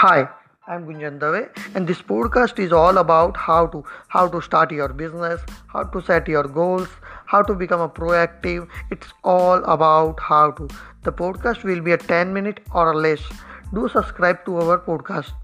Hi, I'm Gunjan Dave, and this podcast is all about how to how to start your business, how to set your goals, how to become a proactive. It's all about how to. The podcast will be a 10 minute or less. Do subscribe to our podcast.